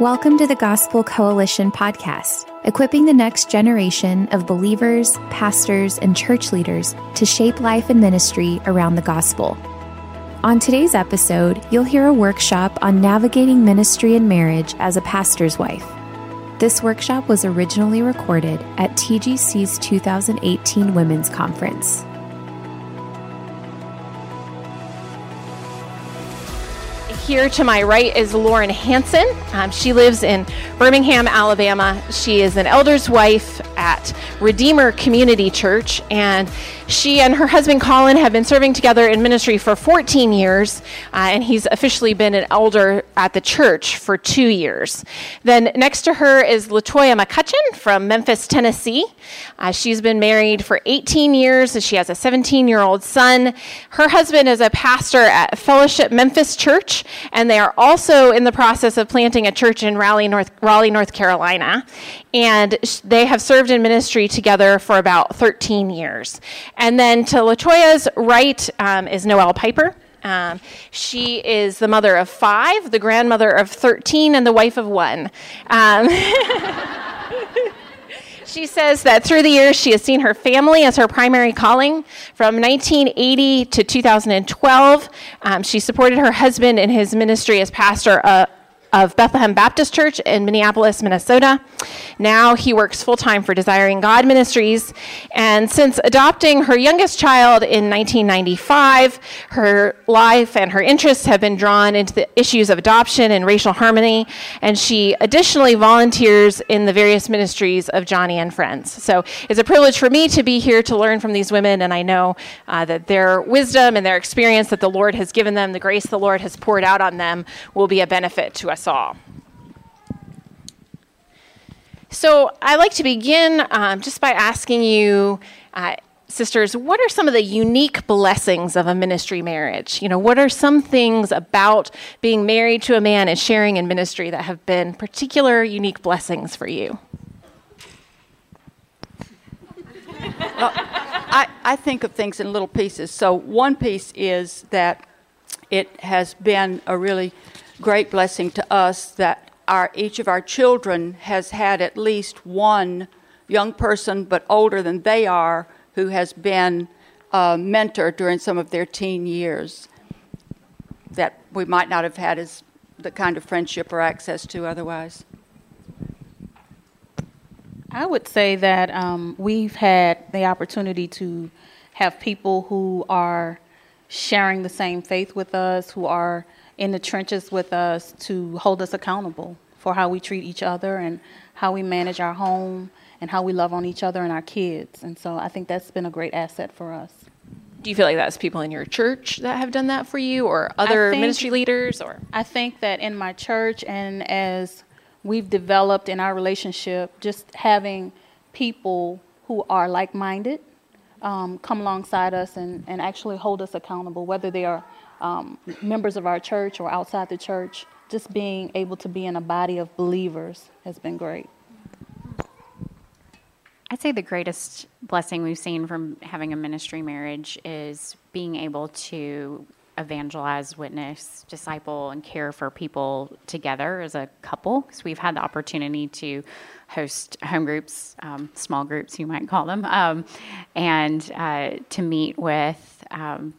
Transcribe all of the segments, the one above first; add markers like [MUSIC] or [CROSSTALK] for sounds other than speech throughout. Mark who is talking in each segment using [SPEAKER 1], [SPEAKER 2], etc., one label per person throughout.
[SPEAKER 1] Welcome to the Gospel Coalition podcast, equipping the next generation of believers, pastors, and church leaders to shape life and ministry around the gospel. On today's episode, you'll hear a workshop on navigating ministry and marriage as a pastor's wife. This workshop was originally recorded at TGC's 2018 Women's Conference.
[SPEAKER 2] Here to my right is Lauren Hanson. Um, she lives in Birmingham, Alabama. She is an elder's wife at Redeemer Community Church, and she and her husband Colin have been serving together in ministry for 14 years, uh, and he's officially been an elder at the church for two years. Then next to her is Latoya McCutcheon from Memphis, Tennessee. Uh, she's been married for 18 years. And she has a 17 year old son. Her husband is a pastor at Fellowship Memphis Church, and they are also in the process of planting a church in Raleigh, North, Raleigh, North Carolina. And they have served in ministry together for about 13 years. And then to Latoya's right um, is Noelle Piper. Um, she is the mother of five, the grandmother of 13, and the wife of one. Um, [LAUGHS] She says that through the years, she has seen her family as her primary calling. From 1980 to 2012, um, she supported her husband in his ministry as pastor uh, of Bethlehem Baptist Church in Minneapolis, Minnesota. Now he works full time for Desiring God Ministries. And since adopting her youngest child in 1995, her life and her interests have been drawn into the issues of adoption and racial harmony. And she additionally volunteers in the various ministries of Joni and Friends. So it's a privilege for me to be here to learn from these women. And I know uh, that their wisdom and their experience that the Lord has given them, the grace the Lord has poured out on them, will be a benefit to us all. So I like to begin um, just by asking you, uh, sisters, what are some of the unique blessings of a ministry marriage? You know, what are some things about being married to a man and sharing in ministry that have been particular unique blessings for you?
[SPEAKER 3] Well, I, I think of things in little pieces. So, one piece is that it has been a really great blessing to us that our, each of our children has had at least one young person, but older than they are, who has been a mentor during some of their teen years that we might not have had as the kind of friendship or access to otherwise.
[SPEAKER 4] I would say that um, we've had the opportunity to have people who are sharing the same faith with us, who are in the trenches with us to hold us accountable for how we treat each other and how we manage our home and how we love on each other and our kids. And so I think that's been a great asset for us.
[SPEAKER 2] Do you feel like that's people in your church that have done that for you or other think, ministry leaders or
[SPEAKER 4] I think that in my church and as we've developed in our relationship just having people who are like-minded um, come alongside us and, and actually hold us accountable whether they are um, members of our church or outside the church, just being able to be in a body of believers has been great.
[SPEAKER 5] I'd say the greatest blessing we've seen from having a ministry marriage is being able to evangelize, witness, disciple, and care for people together as a couple. Because we've had the opportunity to host home groups, um, small groups, you might call them, um, and uh, to meet with um,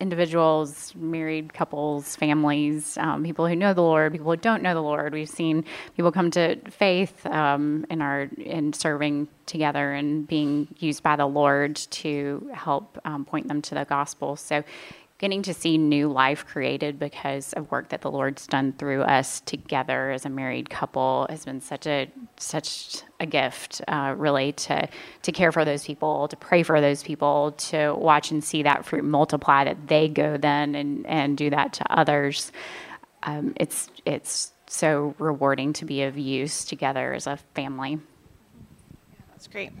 [SPEAKER 5] individuals, married couples, families, um, people who know the Lord, people who don't know the Lord. We've seen people come to faith um, in our in serving together and being used by the Lord to help um, point them to the gospel. So getting to see new life created because of work that the Lord's done through us together as a married couple has been such a such a gift, uh, really, to to care for those people, to pray for those people, to watch and see that fruit multiply, that they go then and and do that to others. Um, it's it's so rewarding to be of use together as a family.
[SPEAKER 2] That's great.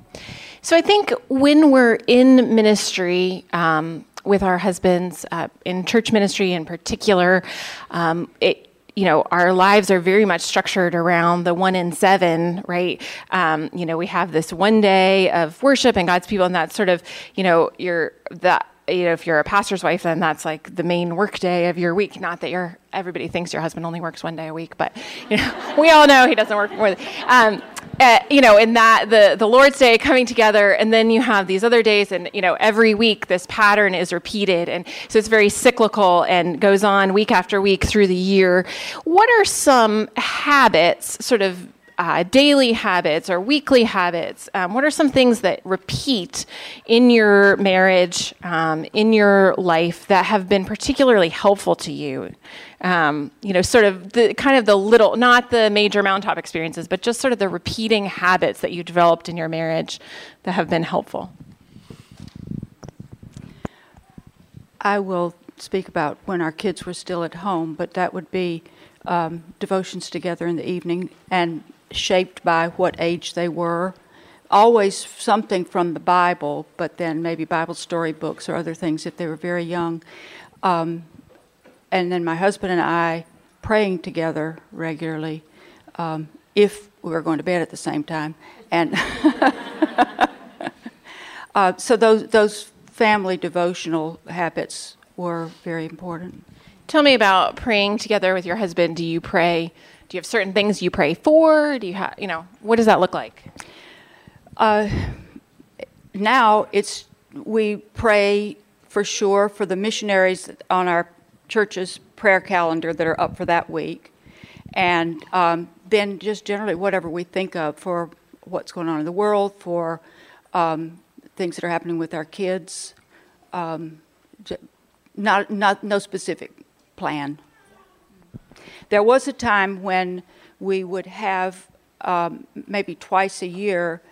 [SPEAKER 2] So I think when we're in ministry. Um, with our husbands uh, in church ministry in particular. Um, it, you know, our lives are very much structured around the one in seven, right? Um, you know, we have this one day of worship and God's people, and that's sort of, you know, you're that you know, if you're a pastor's wife, then that's like the main work day of your week. Not that you're everybody thinks your husband only works one day a week, but you know, [LAUGHS] we all know he doesn't work more. Than, um, uh, you know, in that the the Lord's Day coming together, and then you have these other days, and you know, every week this pattern is repeated, and so it's very cyclical and goes on week after week through the year. What are some habits, sort of uh, daily habits or weekly habits? Um, what are some things that repeat in your marriage, um, in your life, that have been particularly helpful to you? Um, you know, sort of the kind of the little, not the major mountaintop experiences, but just sort of the repeating habits that you developed in your marriage that have been helpful.
[SPEAKER 3] I will speak about when our kids were still at home, but that would be um, devotions together in the evening and shaped by what age they were. Always something from the Bible, but then maybe Bible story books or other things if they were very young. Um, and then my husband and I praying together regularly um, if we were going to bed at the same time. And [LAUGHS] uh, so those, those family devotional habits were very important.
[SPEAKER 2] Tell me about praying together with your husband. Do you pray you have certain things you pray for? Do you have, you know, what does that look like?
[SPEAKER 3] Uh, now it's we pray for sure for the missionaries on our church's prayer calendar that are up for that week, and um, then just generally whatever we think of for what's going on in the world, for um, things that are happening with our kids. Um, not, not no specific plan. There was a time when we would have um, maybe twice a year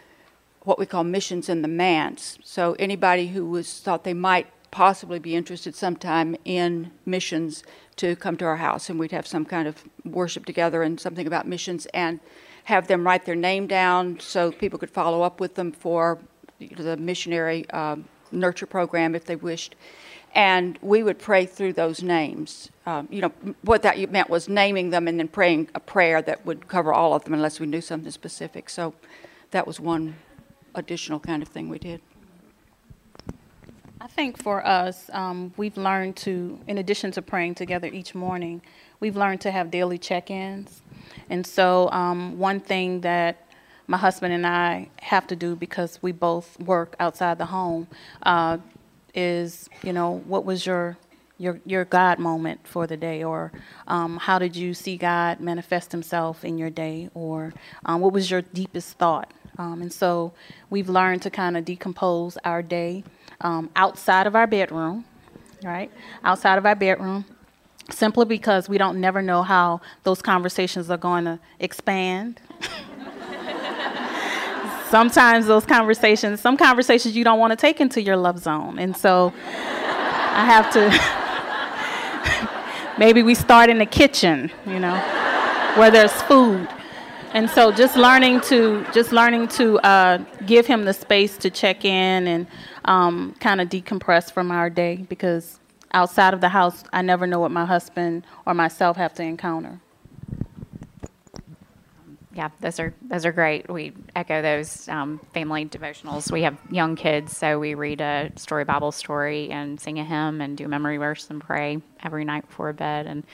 [SPEAKER 3] what we call missions in the manse. So anybody who was thought they might possibly be interested sometime in missions to come to our house, and we'd have some kind of worship together and something about missions, and have them write their name down so people could follow up with them for the missionary um, nurture program if they wished and we would pray through those names. Um, you know, what that meant was naming them and then praying a prayer that would cover all of them unless we knew something specific. So that was one additional kind of thing we did.
[SPEAKER 4] I think for us, um, we've learned to, in addition to praying together each morning, we've learned to have daily check ins. And so, um, one thing that my husband and I have to do because we both work outside the home uh, is, you know, what was your your your God moment for the day, or um, how did you see God manifest Himself in your day, or um, what was your deepest thought? Um, and so we've learned to kind of decompose our day um, outside of our bedroom, right? Outside of our bedroom, simply because we don't never know how those conversations are going to expand. [LAUGHS] sometimes those conversations, some conversations you don't want to take into your love zone. And so I have to, [LAUGHS] maybe we start in the kitchen, you know, where there's food. And so just learning to, just learning to uh, give him the space to check in and um, kind of decompress from our day because outside of the house, I never know what my husband or myself have to encounter.
[SPEAKER 5] Yeah, those are those are great. We echo those um, family devotionals. We have young kids, so we read a story Bible story and sing a hymn and do memory verse and pray every night before bed. And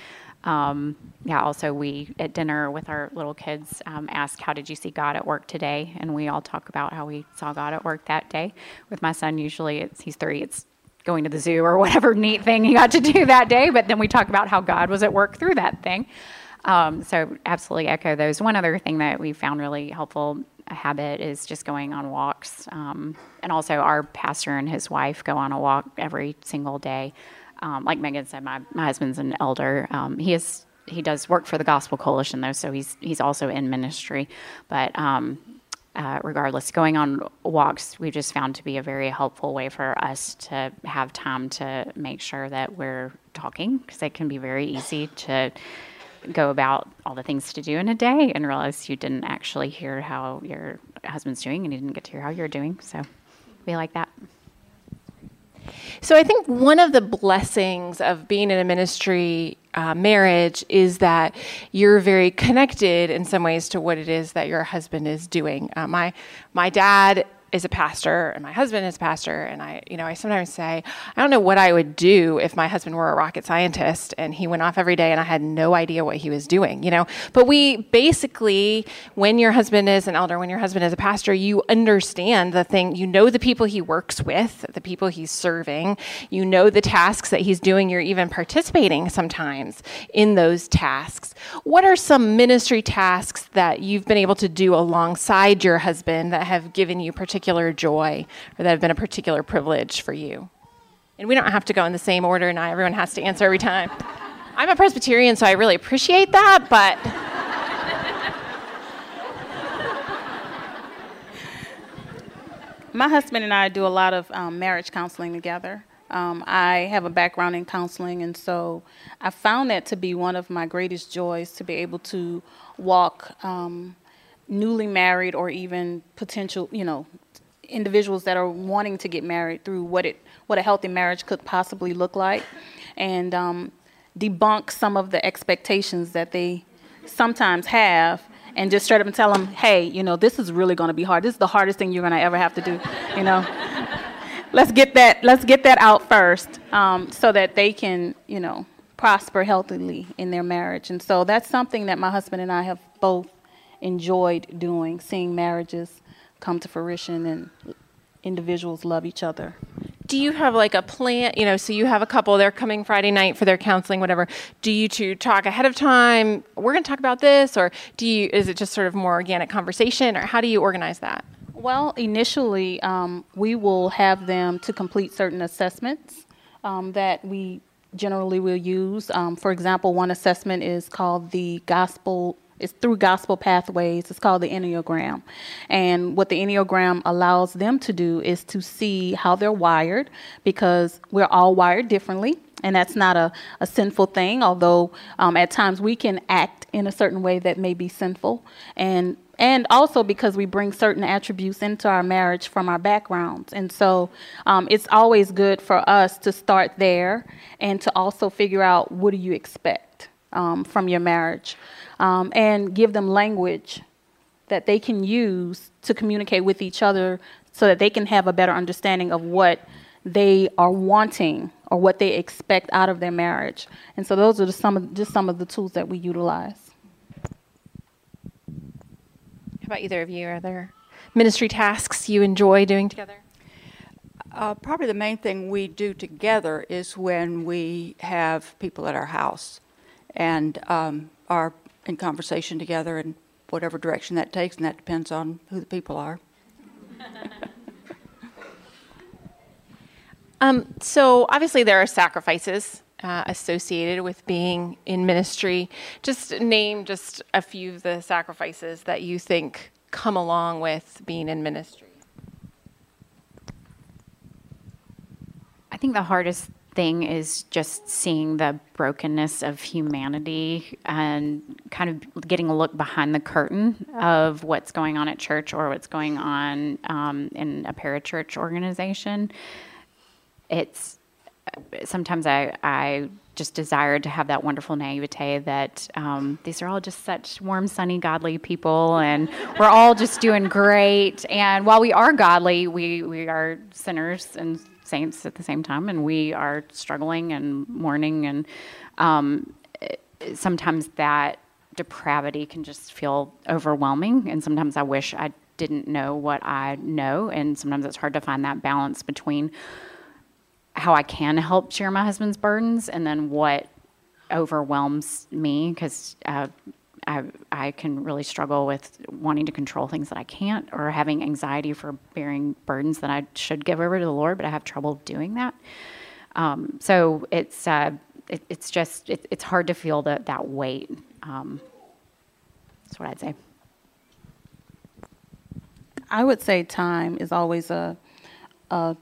[SPEAKER 5] um, yeah, also we at dinner with our little kids um, ask, "How did you see God at work today?" And we all talk about how we saw God at work that day. With my son, usually it's he's three. It's going to the zoo or whatever neat thing he got to do that day. But then we talk about how God was at work through that thing. Um, so absolutely echo those. One other thing that we found really helpful a habit is just going on walks. Um, and also our pastor and his wife go on a walk every single day. Um, like Megan said, my, my husband's an elder. Um, he is he does work for the Gospel Coalition though, so he's he's also in ministry. But um, uh, regardless, going on walks we've just found to be a very helpful way for us to have time to make sure that we're talking because it can be very easy to go about all the things to do in a day and realize you didn't actually hear how your husband's doing and you didn't get to hear how you're doing. So we like that.
[SPEAKER 2] So I think one of the blessings of being in a ministry uh, marriage is that you're very connected in some ways to what it is that your husband is doing. Uh, my my dad is a pastor and my husband is a pastor. And I you know I sometimes say I don't know what I would do if my husband were a rocket scientist and he went off every day and I had no idea what he was doing you know? But we basically when your husband is an elder when your husband is a pastor you understand the thing you know the people he works with the people he's serving. You know the tasks that he's doing. You're even participating sometimes in those tasks. What are some ministry tasks that you've been able to do alongside your husband that have given you particular particular joy or that have been a particular privilege for you? And we don't have to go in the same order, And not everyone has to answer every time. I'm a Presbyterian, so I really appreciate that, but.
[SPEAKER 4] My husband and I do a lot of um, marriage counseling together. Um, I have a background in counseling, and so I found that to be one of my greatest joys to be able to walk um, newly married or even potential, you know, individuals that are wanting to get married through what it what a healthy marriage could possibly look like, and um, debunk some of the expectations that they sometimes have, and just straight up and tell them, hey, you know, this is really going to be hard. This is the hardest thing you're going to ever have to do, you know. [LAUGHS] let's get that let's get that out first, um, so that they can, you know, prosper healthily in their marriage. And so that's something that my husband and I have both enjoyed doing, seeing marriages come to fruition and individuals love each other.
[SPEAKER 2] Do you have like a plan? You know, so you have a couple, they're coming Friday night for their counseling, whatever. Do you two talk ahead of time? We're going to talk about this, or do you? Is it just sort of more organic conversation, or how do you organize that?
[SPEAKER 4] Well, initially, um, we will have them to complete certain assessments um, that we generally will use. Um, for example, one assessment is called the Gospel it's through gospel pathways. It's called the Enneagram. And what the Enneagram allows them to do is to see how they're wired because we're all wired differently. And that's not a, a sinful thing, although um, at times we can act in a certain way that may be sinful. And and also because we bring certain attributes into our marriage from our backgrounds. And so um, it's always good for us to start there and to also figure out what do you expect um, from your marriage um, and give them language that they can use to communicate with each other so that they can have a better understanding of what they are wanting or what they expect out of their marriage. And so those are just some of, just some of the tools that we utilize.
[SPEAKER 2] How about either of you? Are there ministry tasks you enjoy doing together?
[SPEAKER 3] Uh, probably the main thing we do together is when we have people at our house and um, are in conversation together and whatever direction that takes, and that depends on who the people are. [LAUGHS]
[SPEAKER 2] um, so obviously there are sacrifices uh, associated with being in ministry. Just name just a few of the sacrifices that you think come along with being in ministry.
[SPEAKER 5] I think the hardest thing is just seeing the brokenness of humanity and kind of getting a look behind the curtain of what's going on at church or what's going on um, in a parachurch organization. It's sometimes I, I just desired to have that wonderful naivete that um, these are all just such warm, sunny, godly people, and we're all just doing great. And while we are godly, we, we are sinners and saints at the same time, and we are struggling and mourning. And um, sometimes that depravity can just feel overwhelming. And sometimes I wish I didn't know what I know. And sometimes it's hard to find that balance between how I can help share my husband's burdens and then what overwhelms me because uh, I, I can really struggle with wanting to control things that I can't or having anxiety for bearing burdens that I should give over to the Lord, but I have trouble doing that. Um, so it's uh, it, it's just it, it's hard to feel that that weight. Um, that's what I'd say.
[SPEAKER 4] I would say time is always a, a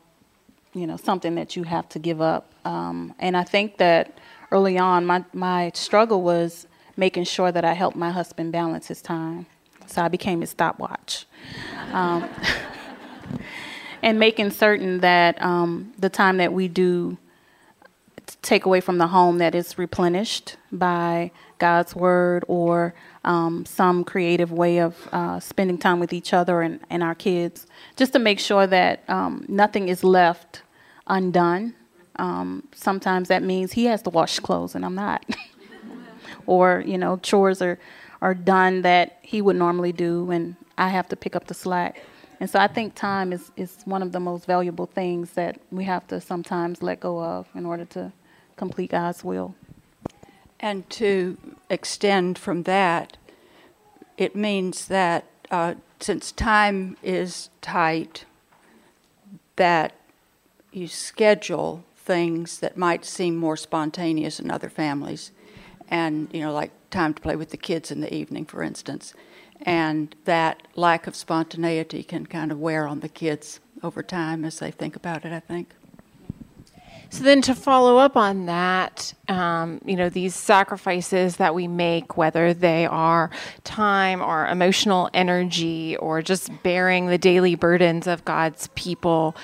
[SPEAKER 4] you know something that you have to give up. Um, and I think that early on, my my struggle was making sure that I helped my husband balance his time. So I became his stopwatch. Um, [LAUGHS] and making certain that um, the time that we do take away from the home that is replenished by God's word or um, some creative way of uh, spending time with each other and, and our kids, just to make sure that um, nothing is left undone. Um, sometimes that means he has to wash clothes and I'm not. [LAUGHS] or, you know, chores are, are done that he would normally do and I have to pick up the slack. And so I think time is, is one of the most valuable things that we have to sometimes let go of in order to complete God's will.
[SPEAKER 3] And to extend from that, it means that uh, since time is tight, that you schedule things that might seem more spontaneous in other families, and you know, like time to play with the kids in the evening, for instance, and that lack of spontaneity can kind of wear on the kids over time as they think about it. I think.
[SPEAKER 2] So then, to follow up on that, um, you know, these sacrifices that we make, whether they are time or emotional energy or just bearing the daily burdens of God's people,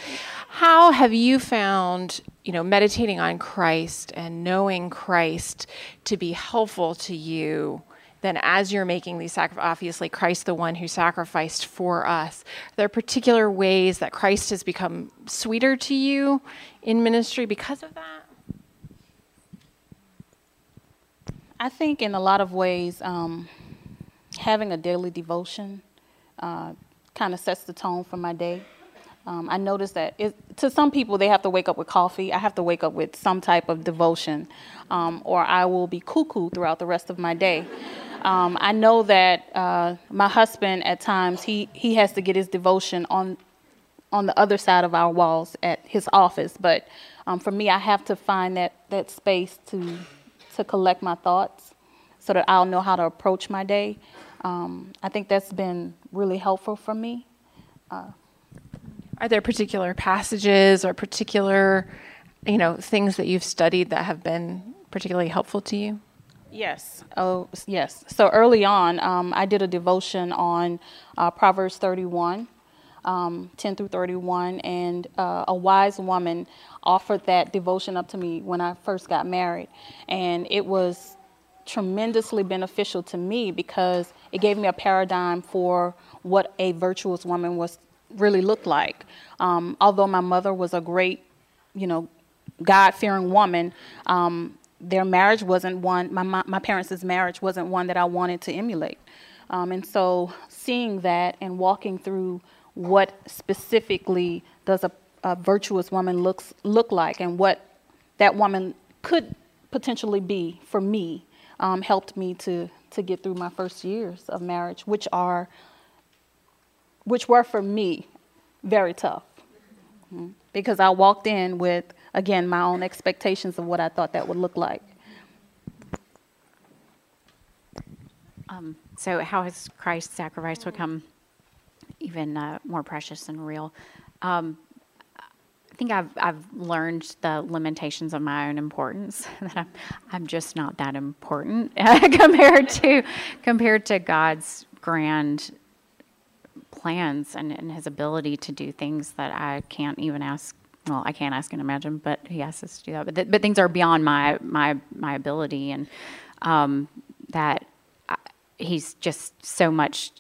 [SPEAKER 2] how have you found, you know, meditating on Christ and knowing Christ to be helpful to you? Then, as you're making these sacrifices, obviously Christ, the one who sacrificed for us, there are there particular ways that Christ has become sweeter to you in ministry because of that?
[SPEAKER 4] I think in a lot of ways, um, having a daily devotion uh, kind of sets the tone for my day. Um, I noticed that it, to some people, they have to wake up with coffee. I have to wake up with some type of devotion, um, or I will be cuckoo throughout the rest of my day. [LAUGHS] Um, I know that uh, my husband, at times, he, he has to get his devotion on on the other side of our walls at his office. But um, for me, I have to find that, that space to to collect my thoughts, so that I'll know how to approach my day. Um, I think that's been really helpful for me. Uh,
[SPEAKER 2] are there particular passages or particular, you know, things that you've studied that have been particularly helpful to you?
[SPEAKER 4] Yes. Oh, yes. So early on, um, I did a devotion on uh, Proverbs 31, um, 10 through 31, and uh, a wise woman offered that devotion up to me when I first got married, and it was tremendously beneficial to me because it gave me a paradigm for what a virtuous woman was really looked like. Um, although my mother was a great, you know, God fearing woman, um, their marriage wasn't one, my, my, my parents' marriage wasn't one that I wanted to emulate. Um, and so seeing that and walking through what specifically does a, a virtuous woman looks look like and what that woman could potentially be for me um, helped me to to get through my first years of marriage, which are which were for me very tough. Mm-hmm. Because I walked in with, again, my own expectations of what I thought that would look like.
[SPEAKER 5] Um, so, how has Christ's sacrifice become even uh, more precious and real? Um, I think I've I've learned the limitations of my own importance. [LAUGHS] That I'm I'm just not that important [LAUGHS] compared to compared to God's grand plans and, and his ability to do things that I can't even ask well, I can't ask and imagine, but he asks us to do that. But, th- but things are beyond my my my ability, and um, that I, he's just so much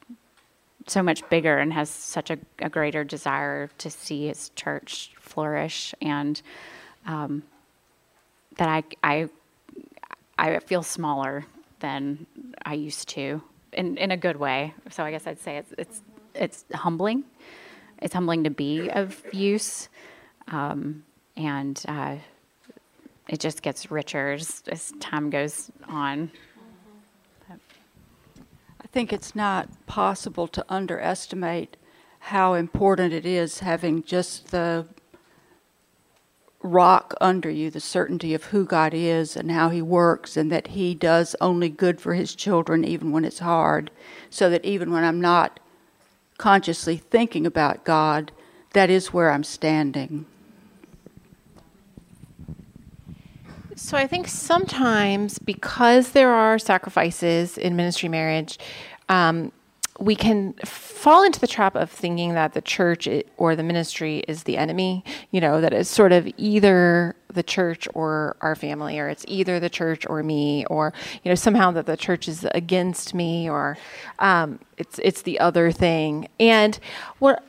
[SPEAKER 5] so much bigger and has such a, a greater desire to see his church flourish, and um, that I I I feel smaller than I used to in in a good way. So I guess I'd say it's it's it's humbling. It's humbling to be of use um, and uh, it just gets richer as, as time goes on.
[SPEAKER 3] I think it's not possible to underestimate how important it is having just the rock under you, the certainty of who God is and how He works, and that He does only good for His children, even when it's hard. So that even when I'm not consciously thinking about God, that is where I'm standing.
[SPEAKER 2] So I think sometimes because there are sacrifices in ministry marriage, um, we can fall into the trap of thinking that the church or the ministry is the enemy, you know, that it's sort of either the church or our family, or it's either the church or me, or, you know, somehow that the church is against me, or um, it's, it's the other thing. And what,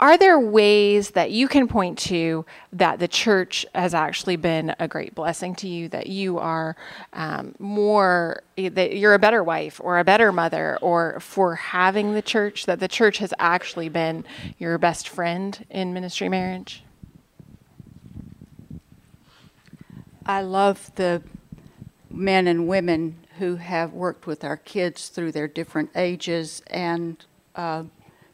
[SPEAKER 2] are there ways that you can point to that the church has actually been a great blessing to you, that you are um, more, that you're a better wife or a better mother, or for having the church, that the church has actually been your best friend in ministry marriage?
[SPEAKER 3] I love the men and women who have worked with our kids through their different ages and uh,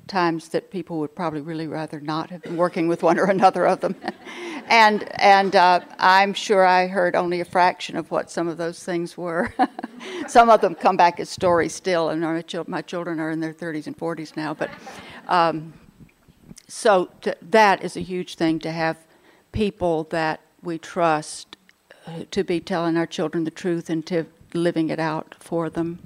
[SPEAKER 3] times that people would probably really rather not have been working with one or another of them. [LAUGHS] and and uh, I'm sure I heard only a fraction of what some of those things were. [LAUGHS] some of them come back as stories still, and my, my children are in their 30s and 40s now. But um, so to, that is a huge thing to have people that we trust to be telling our children the truth and to living it out for them.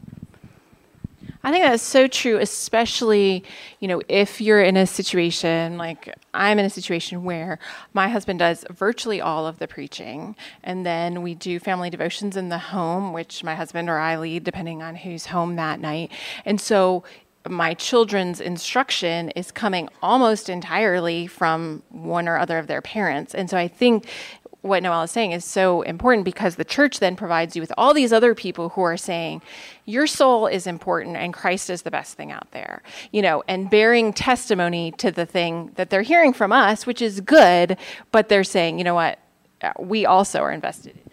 [SPEAKER 2] I think that's so true, especially, you know, if you're in a situation like I'm in a situation where my husband does virtually all of the preaching, and then we do family devotions in the home, which my husband or I lead, depending on who's home that night. And so my children's instruction is coming almost entirely from one or other of their parents. And so I think what Noelle is saying is so important because the church then provides you with all these other people who are saying, your soul is important and Christ is the best thing out there, you know, and bearing testimony to the thing that they're hearing from us, which is good, but they're saying, you know what, we also are invested in.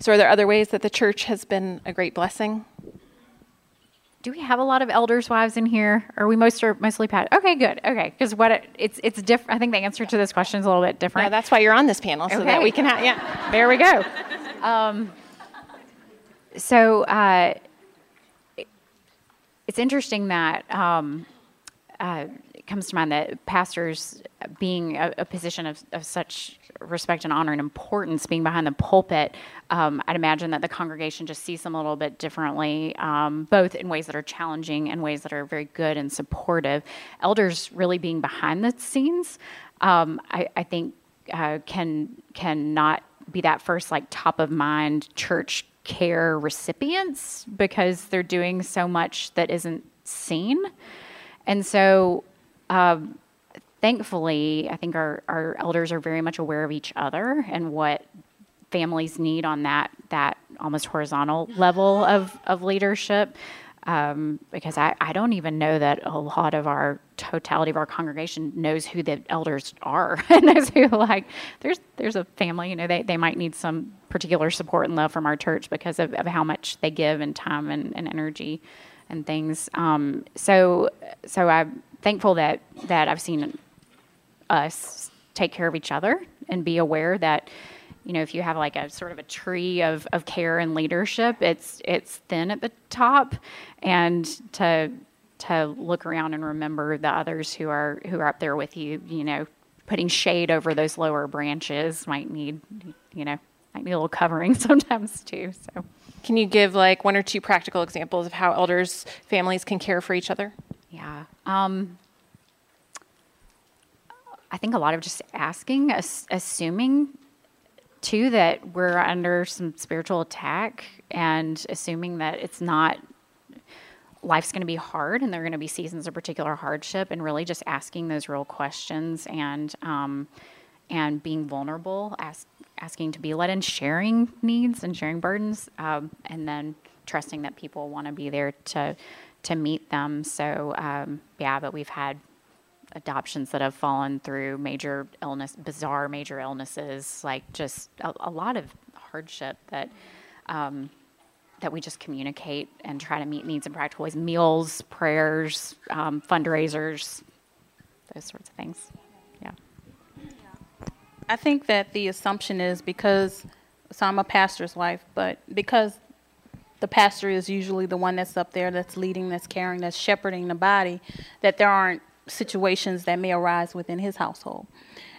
[SPEAKER 2] So, are there other ways that the church has been a great blessing?
[SPEAKER 5] Do we have a lot of elders' wives in here? Or are we most are mostly pat? Okay, good. Okay, because what it, it's it's different. I think the answer to this question is a little bit different.
[SPEAKER 2] Yeah, that's why you're on this panel so okay. that we can have. Yeah, there we go. Um,
[SPEAKER 5] so uh, it's interesting that um, uh, it comes to mind that pastors being a, a position of, of such respect and honor and importance being behind the pulpit, um, I'd imagine that the congregation just sees them a little bit differently, um, both in ways that are challenging and ways that are very good and supportive. Elders really being behind the scenes, um, I, I, think, uh, can can not be that first like top of mind church care recipients because they're doing so much that isn't seen, and so. Um, thankfully, I think our, our elders are very much aware of each other and what families need on that that almost horizontal level of, of leadership. Um, because I, I don't even know that a lot of our totality of our congregation knows who the elders are [LAUGHS] and knows who like there's there's a family you know they, they might need some particular support and love from our church because of, of how much they give and time and, and energy and things um, so so I'm thankful that that I've seen us take care of each other and be aware that you know if you have like a sort of a tree of, of care and leadership it's it's thin at the top. And to to look around and remember the others who are who are up there with you you know putting shade over those lower branches might need you know might need a little covering [LAUGHS] sometimes too so.
[SPEAKER 2] Can you give like one or two practical examples of how elders families can care for each other?
[SPEAKER 5] Yeah um, I think a lot of just asking, assuming too that we're under some spiritual attack and assuming that it's not life's going to be hard and there are going to be seasons of particular hardship and really just asking those real questions and um, and being vulnerable ask, asking to be led in sharing needs and sharing burdens um, and then trusting that people want to be there to to meet them. So um, yeah but we've had adoptions that have fallen through major illness, bizarre major illnesses, like just a, a lot of hardship that um, that we just communicate and try to meet needs in practical ways, meals, prayers, um, fundraisers, those sorts of things. Yeah.
[SPEAKER 4] I think that the assumption is because so I'm a pastor's wife, but because the pastor is usually the one that's up there that's leading, that's caring, that's shepherding the body, that there aren't situations that may arise within his household.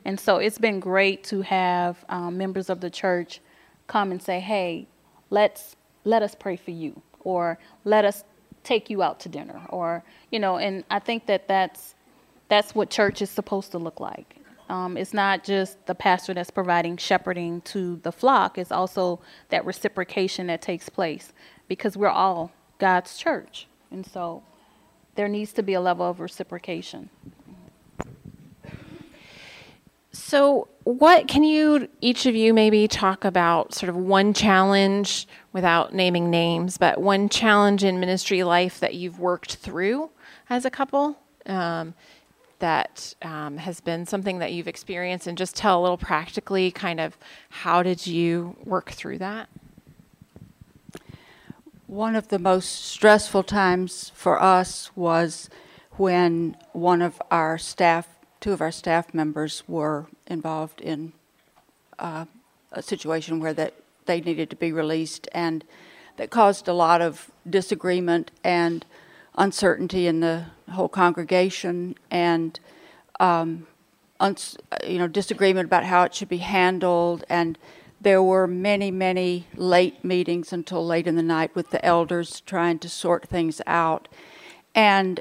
[SPEAKER 4] And so it's been great to have um, members of the church come and say, "Hey, let's let us pray for you," or "Let us take you out to dinner," or you know. And I think that that's that's what church is supposed to look like. Um, it's not just the pastor that's providing shepherding to the flock. It's also that reciprocation that takes place because we're all God's church, and so there needs to be a level of reciprocation.
[SPEAKER 2] So, what can you, each of you, maybe talk about sort of one challenge without naming names, but one challenge in ministry life that you've worked through as a couple um, that um, has been something that you've experienced, and just tell a little practically kind of how did you work through that?
[SPEAKER 3] One of the most stressful times for us was when one of our staff, two of our staff members, were involved in uh, a situation where that they needed to be released, and that caused a lot of disagreement and uncertainty in the whole congregation, and um, you know disagreement about how it should be handled, and there were many, many late meetings until late in the night with the elders trying to sort things out. And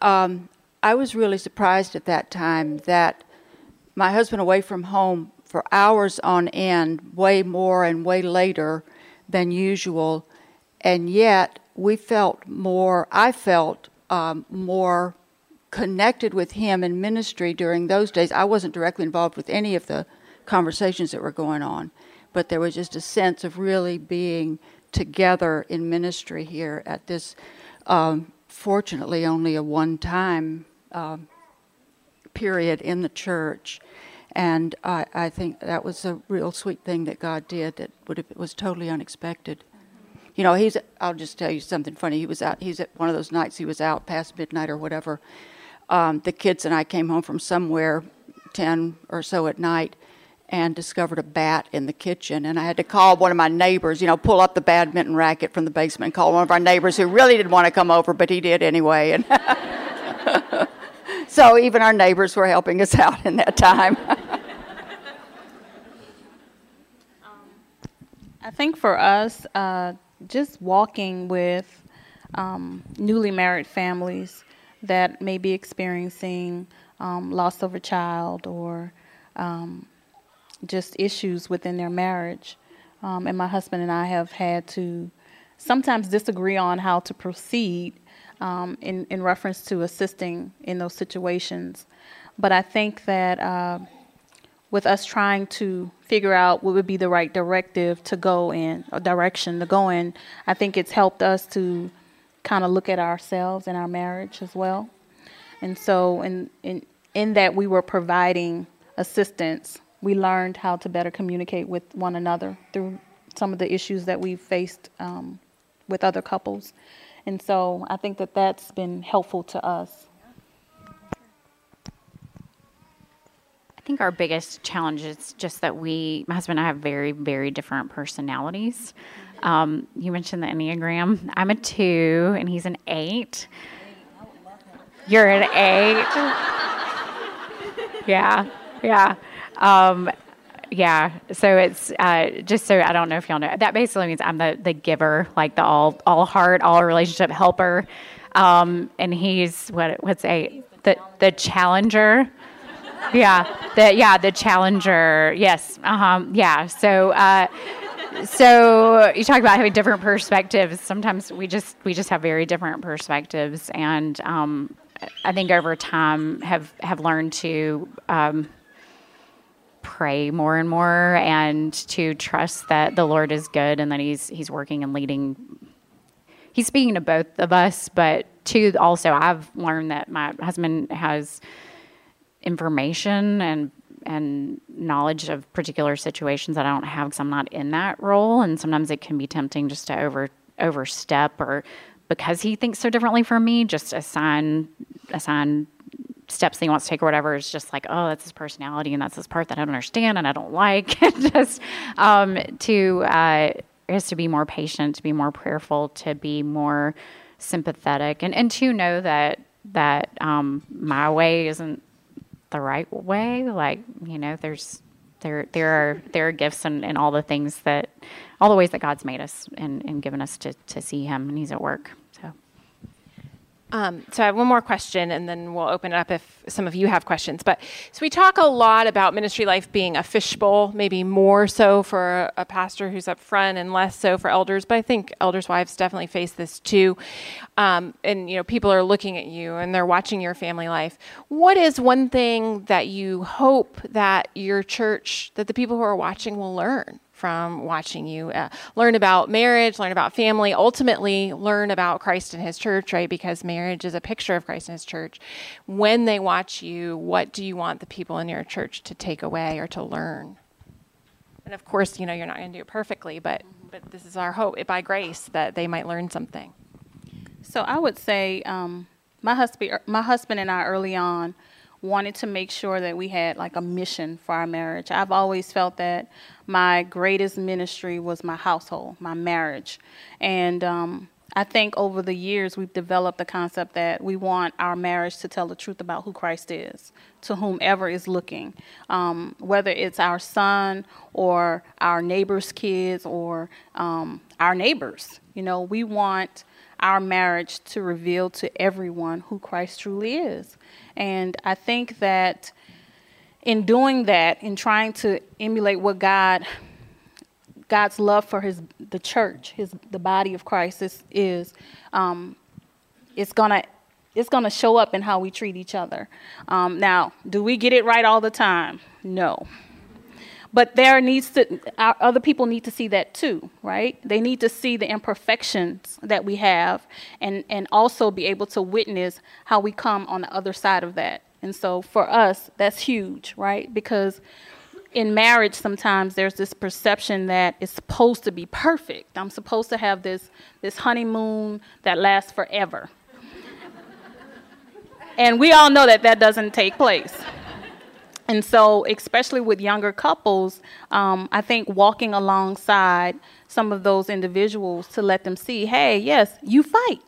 [SPEAKER 3] um, I was really surprised at that time that my husband away from home for hours on end, way more and way later than usual, and yet we felt more, I felt um, more connected with him in ministry during those days. I wasn't directly involved with any of the conversations that were going on but there was just a sense of really being together in ministry here at this, um, fortunately, only a one time um, period in the church. And I, I think that was a real sweet thing that God did that would have, was totally unexpected. You know, he's, I'll just tell you something funny. He was out, he's at one of those nights he was out past midnight or whatever. Um, the kids and I came home from somewhere 10 or so at night and discovered a bat in the kitchen. And I had to call one of my neighbors, you know, pull up the badminton racket from the basement and call one of our neighbors who really didn't want to come over, but he did anyway. And [LAUGHS] so even our neighbors were helping us out in that time. [LAUGHS]
[SPEAKER 4] I think for us, uh, just walking with um, newly married families that may be experiencing um, loss of a child or um, just issues within their marriage. Um, and my husband and I have had to sometimes disagree on how to proceed um, in, in reference to assisting in those situations. But I think that uh, with us trying to figure out what would be the right directive to go in, or direction to go in, I think it's helped us to kind of look at ourselves and our marriage as well. And so, in, in, in that, we were providing assistance we learned how to better communicate with one another through some of the issues that we've faced um, with other couples. And so I think that that's been helpful to us.
[SPEAKER 5] I think our biggest challenge is just that we, my husband and I, have very, very different personalities. Um, you mentioned the Enneagram. I'm a two, and he's an eight. You're an eight. [LAUGHS] yeah, yeah. Um, yeah. So it's uh, just so I don't know if y'all know that basically means I'm the the giver, like the all all heart, all relationship helper. Um, and he's what what's a the the challenger. yeah, the yeah the challenger. Yes, uh-huh, yeah. So. Uh, so you talk about having different perspectives. Sometimes we just we just have very different perspectives, and um, I think over time have have learned to um, pray more and more, and to trust that the Lord is good and that He's He's working and leading. He's speaking to both of us, but to also I've learned that my husband has information and and knowledge of particular situations that I don't have because I'm not in that role, and sometimes it can be tempting just to over overstep or because he thinks so differently from me, just assign assign steps that he wants to take or whatever is just like, oh, that's his personality and that's his part that I don't understand and I don't like. [LAUGHS] just um, to uh, is to be more patient, to be more prayerful, to be more sympathetic, and and to know that that um, my way isn't the right way. Like you know, there's there there are there are gifts and, and all the things that all the ways that God's made us and, and given us to to see Him, and He's at work.
[SPEAKER 2] Um, so I have one more question, and then we'll open it up if some of you have questions. But so we talk a lot about ministry life being a fishbowl, maybe more so for a, pastor who's up front, and less so for elders. But I think elders' wives definitely face this too. Um, and you know, people are looking at you and they're watching your family life. What is one thing that you hope that your church, that the people who are watching, will learn from watching you uh, learn about marriage, learn about family, ultimately learn about Christ and His church, right? Because marriage is a picture of Christ and His church. When they watch you, what do you want the people in your church to take away or to learn? And of course, you know, you're not going to do it perfectly, but, but this is our hope by grace that they might learn something.
[SPEAKER 4] So I would say um, my husband, my husband and I early on wanted to make sure that we had like a mission for our marriage. I've always felt that my greatest ministry was my household, my marriage. And um, I think over the years we've developed the concept that we want our marriage to tell the truth about who Christ is to whomever is looking, um, whether it's our son or our neighbor's kids or um, our neighbors. You know, we want our marriage to reveal to everyone who Christ truly is. And I think that in doing that, in trying to emulate what God God's love for his the church, his the body of Christ is, is um, it's gonna it's gonna show up in how we treat each other. Um, now, do we get it right all the time? No. But there needs to other people need to see that too, right? They need to see the imperfections that we have, and and also be able to witness how we come on the other side of that. And so for us, that's huge, right? Because in marriage sometimes there's this perception that it's supposed to be perfect. I'm supposed to have this this honeymoon that lasts forever. [LAUGHS] and we all know that that doesn't take place. And so, especially with younger couples, um, I think walking alongside some of those individuals to let them see, hey, yes, you fight,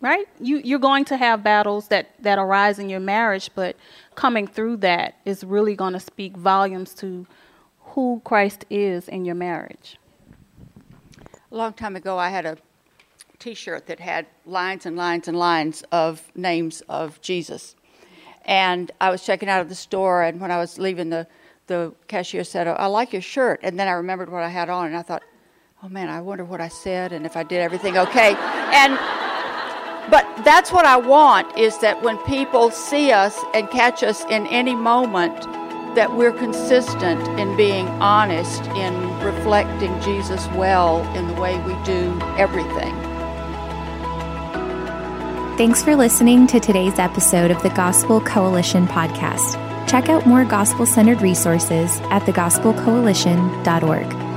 [SPEAKER 4] right? You, you're going to have battles that, that arise in your marriage, but coming through that is really going to speak volumes to who Christ is in your marriage.
[SPEAKER 3] A long time ago, I had a t shirt that had lines and lines and lines of names of Jesus. And I was checking out of the store, and when I was leaving, the, the cashier said, oh, I like your shirt. And then I remembered what I had on, and I thought, oh man, I wonder what I said and if I did everything okay. and but that's what I want is that when people see us and catch us in any moment, that we're consistent in being honest, in reflecting Jesus well in the way we do everything.
[SPEAKER 1] Thanks for listening to today's episode of the Gospel Coalition podcast. Check out more gospel centered resources at thegospelcoalition.org.